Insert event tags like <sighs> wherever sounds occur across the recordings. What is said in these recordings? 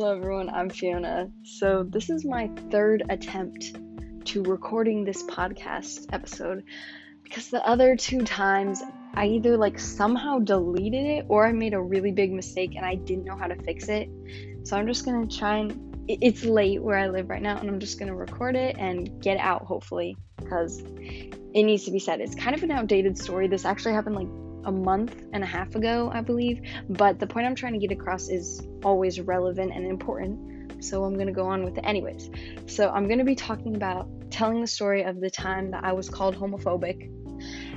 Hello, everyone. I'm Fiona. So, this is my third attempt to recording this podcast episode because the other two times I either like somehow deleted it or I made a really big mistake and I didn't know how to fix it. So, I'm just gonna try and it's late where I live right now, and I'm just gonna record it and get out hopefully because it needs to be said. It's kind of an outdated story. This actually happened like a month and a half ago, I believe. But the point I'm trying to get across is always relevant and important. So I'm going to go on with it anyways. So I'm going to be talking about telling the story of the time that I was called homophobic.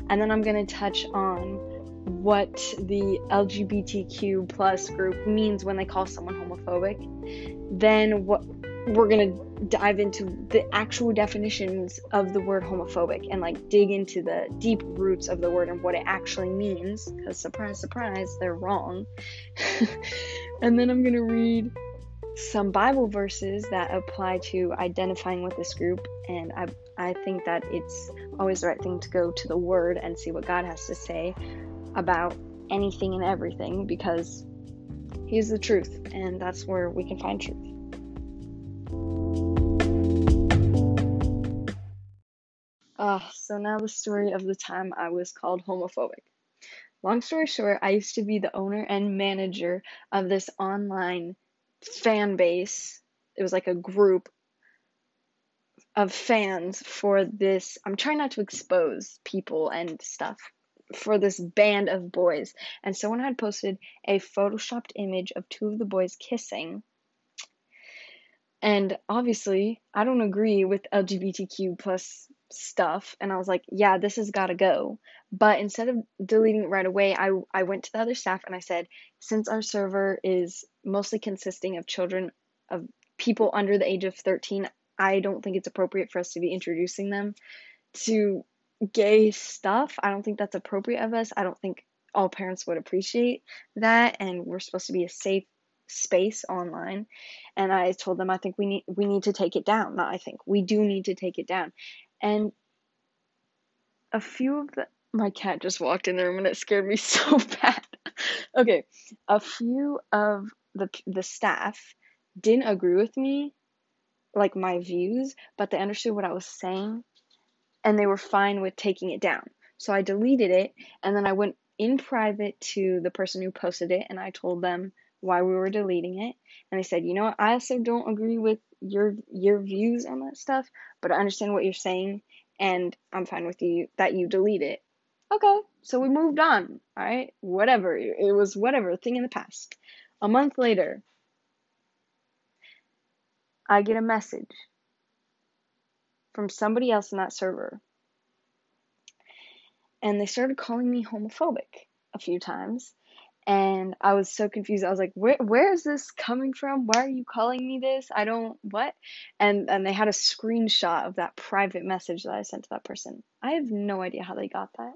And then I'm going to touch on what the LGBTQ plus group means when they call someone homophobic. Then what we're going to dive into the actual definitions of the word homophobic and like dig into the deep roots of the word and what it actually means because surprise surprise they're wrong. <laughs> And then i'm going to read some bible verses that apply to identifying with this group and i i think that it's always the right thing to go to the word and see what god has to say about anything and everything because he's the truth and that's where we can find truth Uh, so now the story of the time I was called homophobic. Long story short, I used to be the owner and manager of this online fan base. It was like a group of fans for this. I'm trying not to expose people and stuff for this band of boys. And someone had posted a photoshopped image of two of the boys kissing. And obviously, I don't agree with LGBTQ plus stuff and I was like, yeah, this has got to go. But instead of deleting it right away, I I went to the other staff and I said, since our server is mostly consisting of children of people under the age of 13, I don't think it's appropriate for us to be introducing them to gay stuff. I don't think that's appropriate of us. I don't think all parents would appreciate that and we're supposed to be a safe space online and i told them i think we need we need to take it down not i think we do need to take it down and a few of the my cat just walked in the room and it scared me <laughs> so bad. okay, a few of the the staff didn't agree with me, like my views, but they understood what I was saying, and they were fine with taking it down. So I deleted it, and then I went in private to the person who posted it, and I told them why we were deleting it, and they said, you know what, I also don't agree with your your views on that stuff, but I understand what you're saying and I'm fine with you that you delete it. Okay, so we moved on. All right, whatever. It was whatever, thing in the past. A month later, I get a message from somebody else in that server. And they started calling me homophobic a few times and I was so confused. I was like, "Where where is this coming from? Why are you calling me this? I don't what?" And and they had a screenshot of that private message that I sent to that person. I have no idea how they got that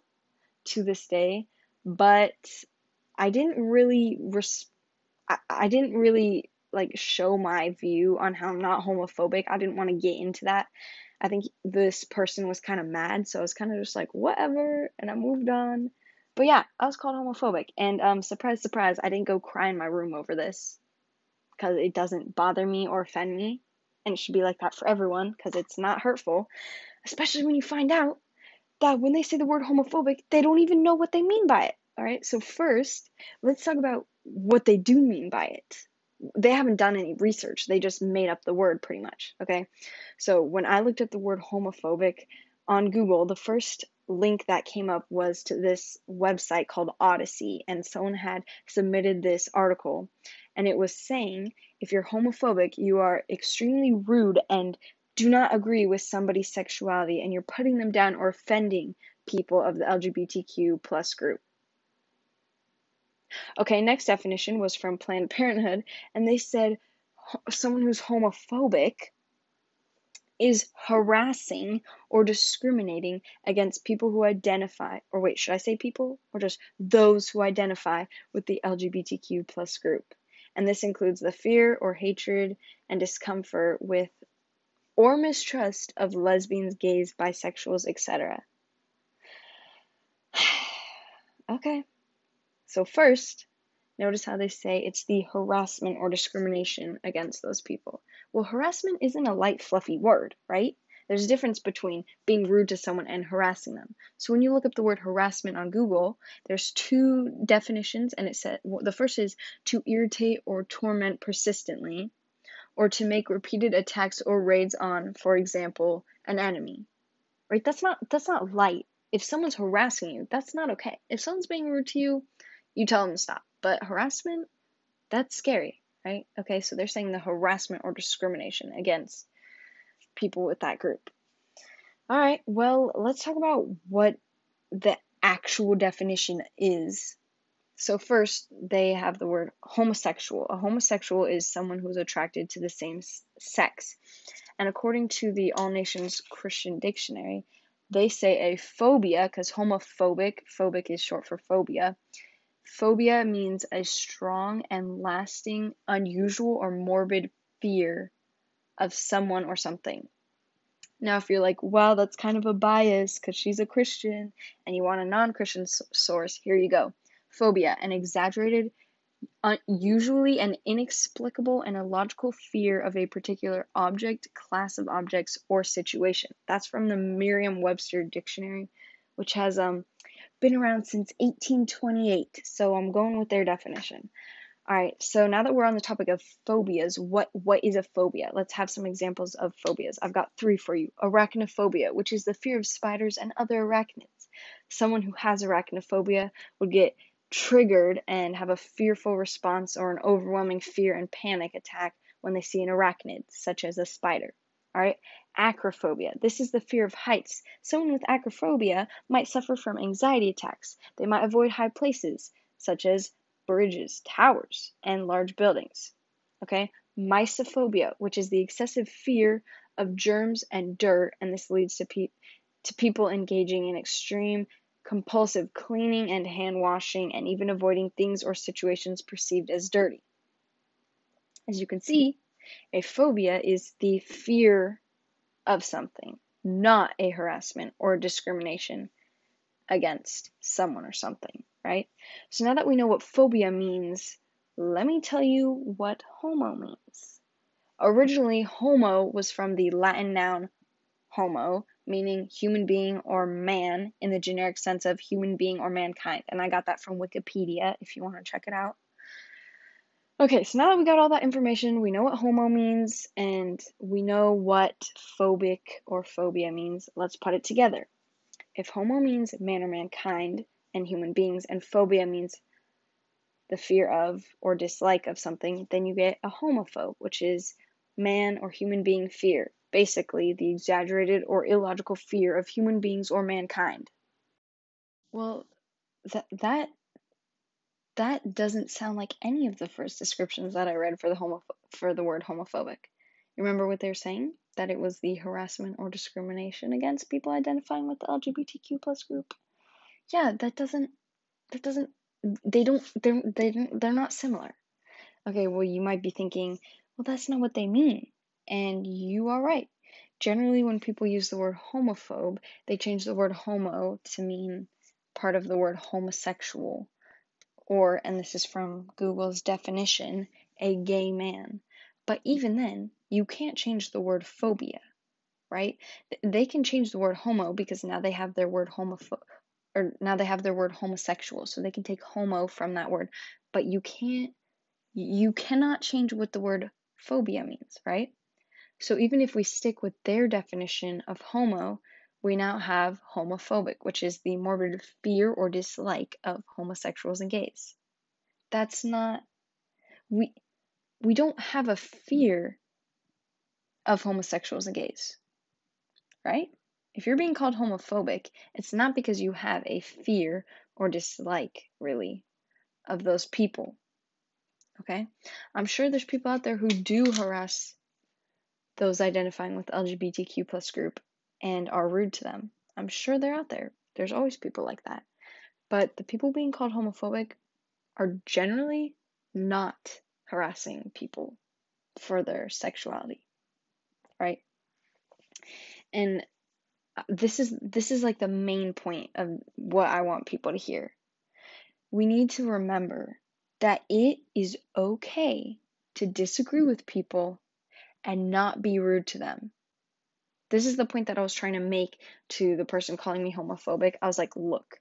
to this day, but I didn't really res- I, I didn't really like show my view on how I'm not homophobic. I didn't want to get into that. I think this person was kind of mad, so I was kind of just like, "Whatever," and I moved on. But yeah, I was called homophobic, and um, surprise, surprise, I didn't go cry in my room over this because it doesn't bother me or offend me, and it should be like that for everyone because it's not hurtful, especially when you find out that when they say the word homophobic, they don't even know what they mean by it. All right, so first, let's talk about what they do mean by it. They haven't done any research, they just made up the word pretty much. Okay, so when I looked at the word homophobic on Google, the first link that came up was to this website called Odyssey, and someone had submitted this article, and it was saying if you're homophobic, you are extremely rude and do not agree with somebody's sexuality, and you're putting them down or offending people of the LGBTQ plus group. Okay, next definition was from Planned Parenthood, and they said someone who's homophobic is harassing or discriminating against people who identify or wait should i say people? Or just those who identify with the lgbtq plus group. And this includes the fear or hatred and discomfort with or mistrust of lesbians gays bisexuals etc <sighs> okay. So first Notice how they say it's the harassment or discrimination against those people. Well, harassment isn't a light, fluffy word, right? There's a difference between being rude to someone and harassing them. So when you look up the word harassment on Google, there's two definitions, and it said well, the first is to irritate or torment persistently, or to make repeated attacks or raids on, for example, an enemy. Right? That's not that's not light. If someone's harassing you, that's not okay. If someone's being rude to you, you tell them to stop. But harassment, that's scary, right? Okay, so they're saying the harassment or discrimination against people with that group. All right, well, let's talk about what the actual definition is. So, first, they have the word homosexual. A homosexual is someone who's attracted to the same sex. And according to the All Nations Christian Dictionary, they say a phobia, because homophobic, phobic is short for phobia. Phobia means a strong and lasting, unusual, or morbid fear of someone or something. Now, if you're like, well, that's kind of a bias because she's a Christian and you want a non Christian s- source, here you go. Phobia, an exaggerated, un- usually an inexplicable and illogical fear of a particular object, class of objects, or situation. That's from the Merriam Webster Dictionary, which has um, been around since 1828. So I'm going with their definition. All right, so now that we're on the topic of phobias, what what is a phobia? Let's have some examples of phobias. I've got three for you. Arachnophobia, which is the fear of spiders and other arachnids. Someone who has arachnophobia would get triggered and have a fearful response or an overwhelming fear and panic attack when they see an arachnid, such as a spider. All right, acrophobia. This is the fear of heights. Someone with acrophobia might suffer from anxiety attacks. They might avoid high places, such as bridges, towers, and large buildings. Okay? Mysophobia, which is the excessive fear of germs and dirt, and this leads to, pe- to people engaging in extreme compulsive cleaning and hand washing and even avoiding things or situations perceived as dirty. As you can see, a phobia is the fear of something, not a harassment or discrimination against someone or something right? So now that we know what phobia means, let me tell you what homo means. Originally, homo was from the Latin noun homo, meaning human being or man in the generic sense of human being or mankind. And I got that from Wikipedia if you want to check it out. Okay, so now that we got all that information, we know what homo means and we know what phobic or phobia means. Let's put it together. If homo means man or mankind, and human beings, and phobia means the fear of or dislike of something, then you get a homophobe, which is man or human being fear. Basically, the exaggerated or illogical fear of human beings or mankind. Well, that that that doesn't sound like any of the first descriptions that I read for the homo for the word homophobic. You remember what they're saying? That it was the harassment or discrimination against people identifying with the LGBTQ plus group yeah, that doesn't that doesn't they don't they're they don't, they're not similar. Okay, well you might be thinking, well that's not what they mean. And you are right. Generally when people use the word homophobe, they change the word homo to mean part of the word homosexual or and this is from Google's definition, a gay man. But even then, you can't change the word phobia, right? They can change the word homo because now they have their word homophobe or now they have their word homosexual, so they can take homo from that word, but you can't you cannot change what the word phobia means, right? So even if we stick with their definition of homo, we now have homophobic, which is the morbid fear or dislike of homosexuals and gays. That's not we we don't have a fear of homosexuals and gays. Right? If you're being called homophobic, it's not because you have a fear or dislike, really, of those people. Okay? I'm sure there's people out there who do harass those identifying with LGBTQ plus group and are rude to them. I'm sure they're out there. There's always people like that. But the people being called homophobic are generally not harassing people for their sexuality. Right? And uh, this is this is like the main point of what I want people to hear. We need to remember that it is okay to disagree with people and not be rude to them. This is the point that I was trying to make to the person calling me homophobic. I was like, look,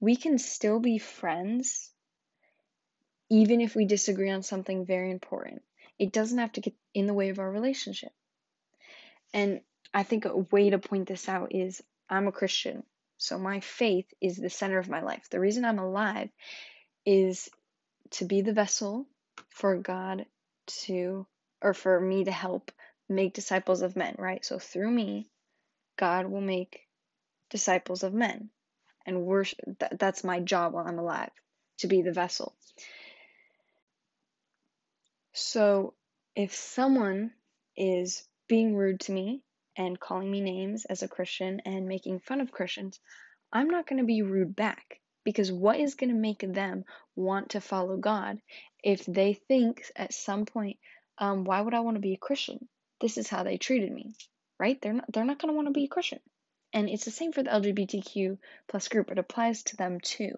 we can still be friends even if we disagree on something very important. It doesn't have to get in the way of our relationship. And I think a way to point this out is I'm a Christian. So my faith is the center of my life. The reason I'm alive is to be the vessel for God to, or for me to help make disciples of men, right? So through me, God will make disciples of men. And we're, th- that's my job while I'm alive, to be the vessel. So if someone is being rude to me and calling me names as a Christian and making fun of Christians, I'm not going to be rude back because what is going to make them want to follow God if they think at some point, um, why would I want to be a Christian? This is how they treated me, right? They're not they're not going to want to be a Christian. And it's the same for the LGBTQ plus group. It applies to them too.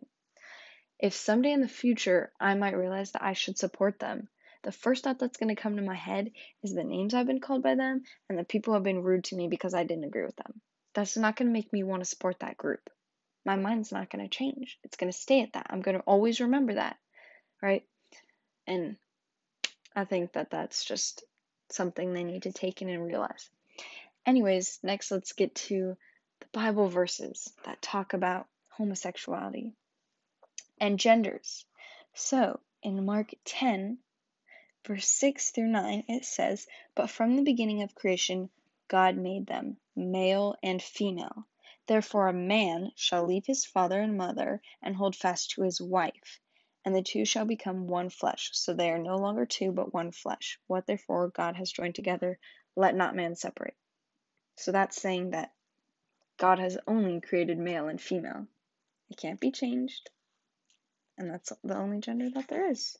If someday in the future I might realize that I should support them, the first thought that's going to come to my head is the names I've been called by them and the people who have been rude to me because I didn't agree with them. That's not going to make me want to support that group. My mind's not going to change. It's going to stay at that. I'm going to always remember that, right? And I think that that's just something they need to take in and realize. Anyways, next let's get to the Bible verses that talk about homosexuality and genders. So, in Mark 10, verse 6 through 9, it says, But from the beginning of creation, God made them, male and female. Therefore, a man shall leave his father and mother and hold fast to his wife, and the two shall become one flesh. So they are no longer two, but one flesh. What therefore God has joined together, let not man separate. So that's saying that God has only created male and female. It can't be changed. And that's the only gender that there is.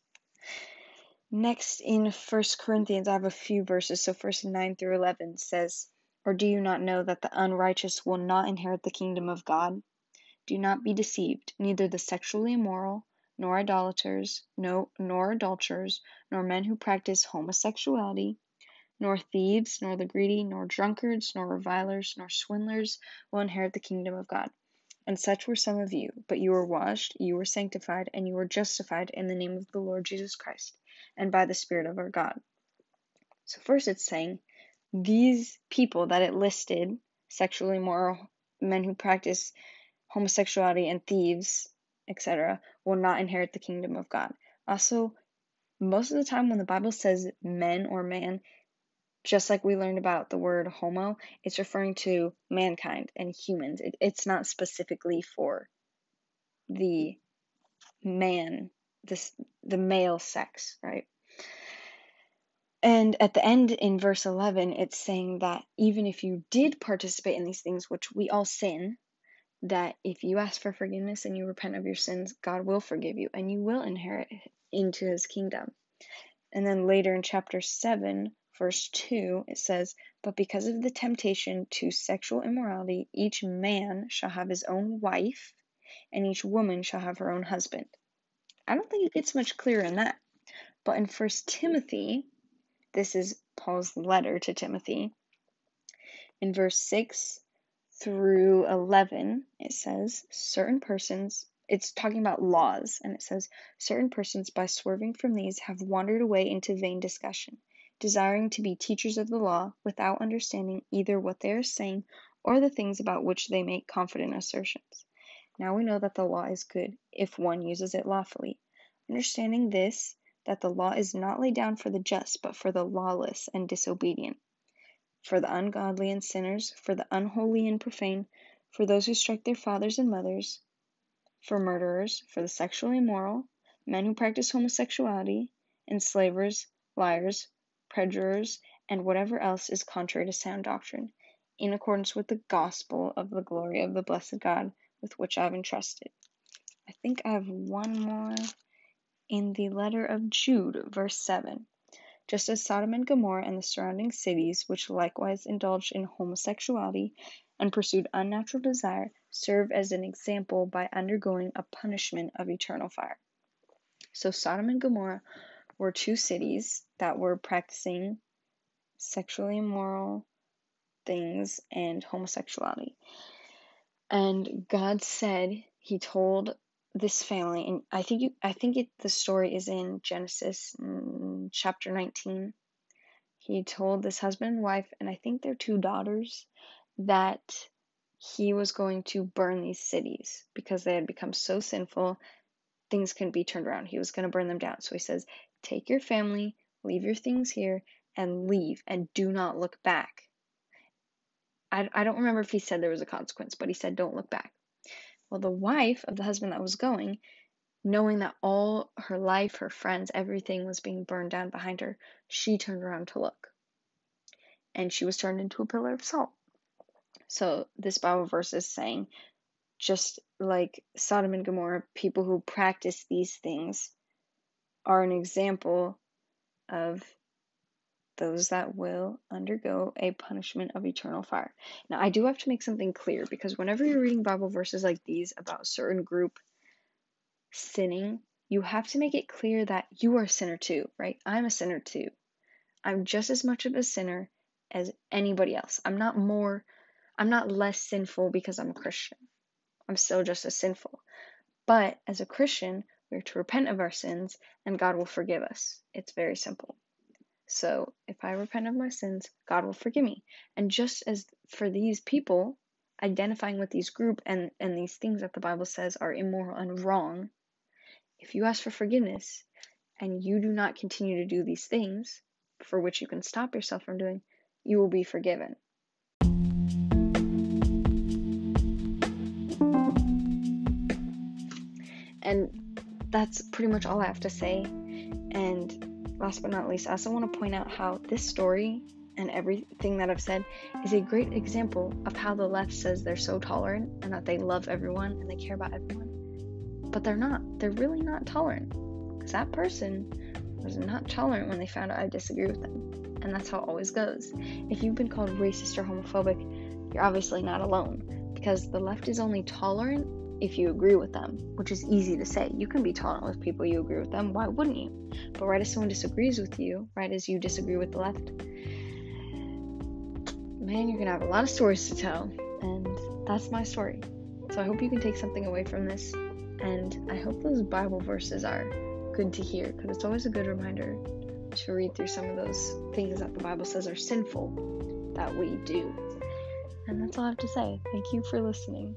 Next in First Corinthians, I have a few verses. So first 9 through 11 says, Or do you not know that the unrighteous will not inherit the kingdom of God? Do not be deceived. Neither the sexually immoral, nor idolaters, no, nor adulterers, nor men who practice homosexuality, nor thieves, nor the greedy, nor drunkards, nor revilers, nor swindlers will inherit the kingdom of God. And such were some of you, but you were washed, you were sanctified, and you were justified in the name of the Lord Jesus Christ, and by the Spirit of our God. So, first it's saying these people that it listed sexually immoral, men who practice homosexuality, and thieves, etc., will not inherit the kingdom of God. Also, most of the time when the Bible says men or man, just like we learned about the word homo, it's referring to mankind and humans. It, it's not specifically for the man, this the male sex, right? And at the end in verse 11, it's saying that even if you did participate in these things, which we all sin, that if you ask for forgiveness and you repent of your sins, God will forgive you and you will inherit into his kingdom. And then later in chapter 7, verse 2, it says, But because of the temptation to sexual immorality, each man shall have his own wife, and each woman shall have her own husband. I don't think it gets much clearer than that. But in First Timothy, this is Paul's letter to Timothy, in verse 6 through 11, it says, Certain persons it's talking about laws, and it says, Certain persons, by swerving from these, have wandered away into vain discussion, desiring to be teachers of the law, without understanding either what they are saying or the things about which they make confident assertions. Now we know that the law is good, if one uses it lawfully. Understanding this, that the law is not laid down for the just, but for the lawless and disobedient, for the ungodly and sinners, for the unholy and profane, for those who strike their fathers and mothers for murderers, for the sexually immoral, men who practice homosexuality, enslavers, liars, perjurers, and whatever else is contrary to sound doctrine, in accordance with the gospel of the glory of the blessed God with which I have entrusted. I think I have one more in the letter of Jude, verse 7. Just as Sodom and Gomorrah and the surrounding cities, which likewise indulged in homosexuality and pursued unnatural desire, serve as an example by undergoing a punishment of eternal fire. So Sodom and Gomorrah were two cities that were practicing sexually immoral things and homosexuality. And God said, He told this family, and I think you, I think it, the story is in Genesis chapter 19. He told this husband and wife, and I think their two daughters, that he was going to burn these cities because they had become so sinful, things couldn't be turned around. He was going to burn them down. So he says, Take your family, leave your things here, and leave, and do not look back. I, I don't remember if he said there was a consequence, but he said, Don't look back. Well, the wife of the husband that was going, knowing that all her life, her friends, everything was being burned down behind her, she turned around to look. And she was turned into a pillar of salt. So this Bible verse is saying, just like Sodom and Gomorrah, people who practice these things are an example of those that will undergo a punishment of eternal fire. Now, I do have to make something clear because whenever you're reading Bible verses like these about a certain group sinning, you have to make it clear that you are a sinner too, right? I'm a sinner too. I'm just as much of a sinner as anybody else. I'm not more, I'm not less sinful because I'm a Christian. I'm still just as sinful. But as a Christian, we are to repent of our sins and God will forgive us. It's very simple. So if I repent of my sins, God will forgive me. And just as for these people, identifying with these group and, and these things that the Bible says are immoral and wrong, if you ask for forgiveness and you do not continue to do these things for which you can stop yourself from doing, you will be forgiven. And that's pretty much all I have to say. And last but not least, I also want to point out how this story and everything that I've said is a great example of how the left says they're so tolerant and that they love everyone and they care about everyone. But they're not. They're really not tolerant. Because that person was not tolerant when they found out I disagree with them. And that's how it always goes. If you've been called racist or homophobic, you're obviously not alone. Because the left is only tolerant if you agree with them, which is easy to say. You can be tolerant with people you agree with them. Why wouldn't you? But right as someone disagrees with you, right as you disagree with the left, man, you're gonna have a lot of stories to tell. And that's my story. So I hope you can take something away from this. And I hope those Bible verses are good to hear because it's always a good reminder to read through some of those things that the Bible says are sinful that we do. And that's all I have to say. Thank you for listening.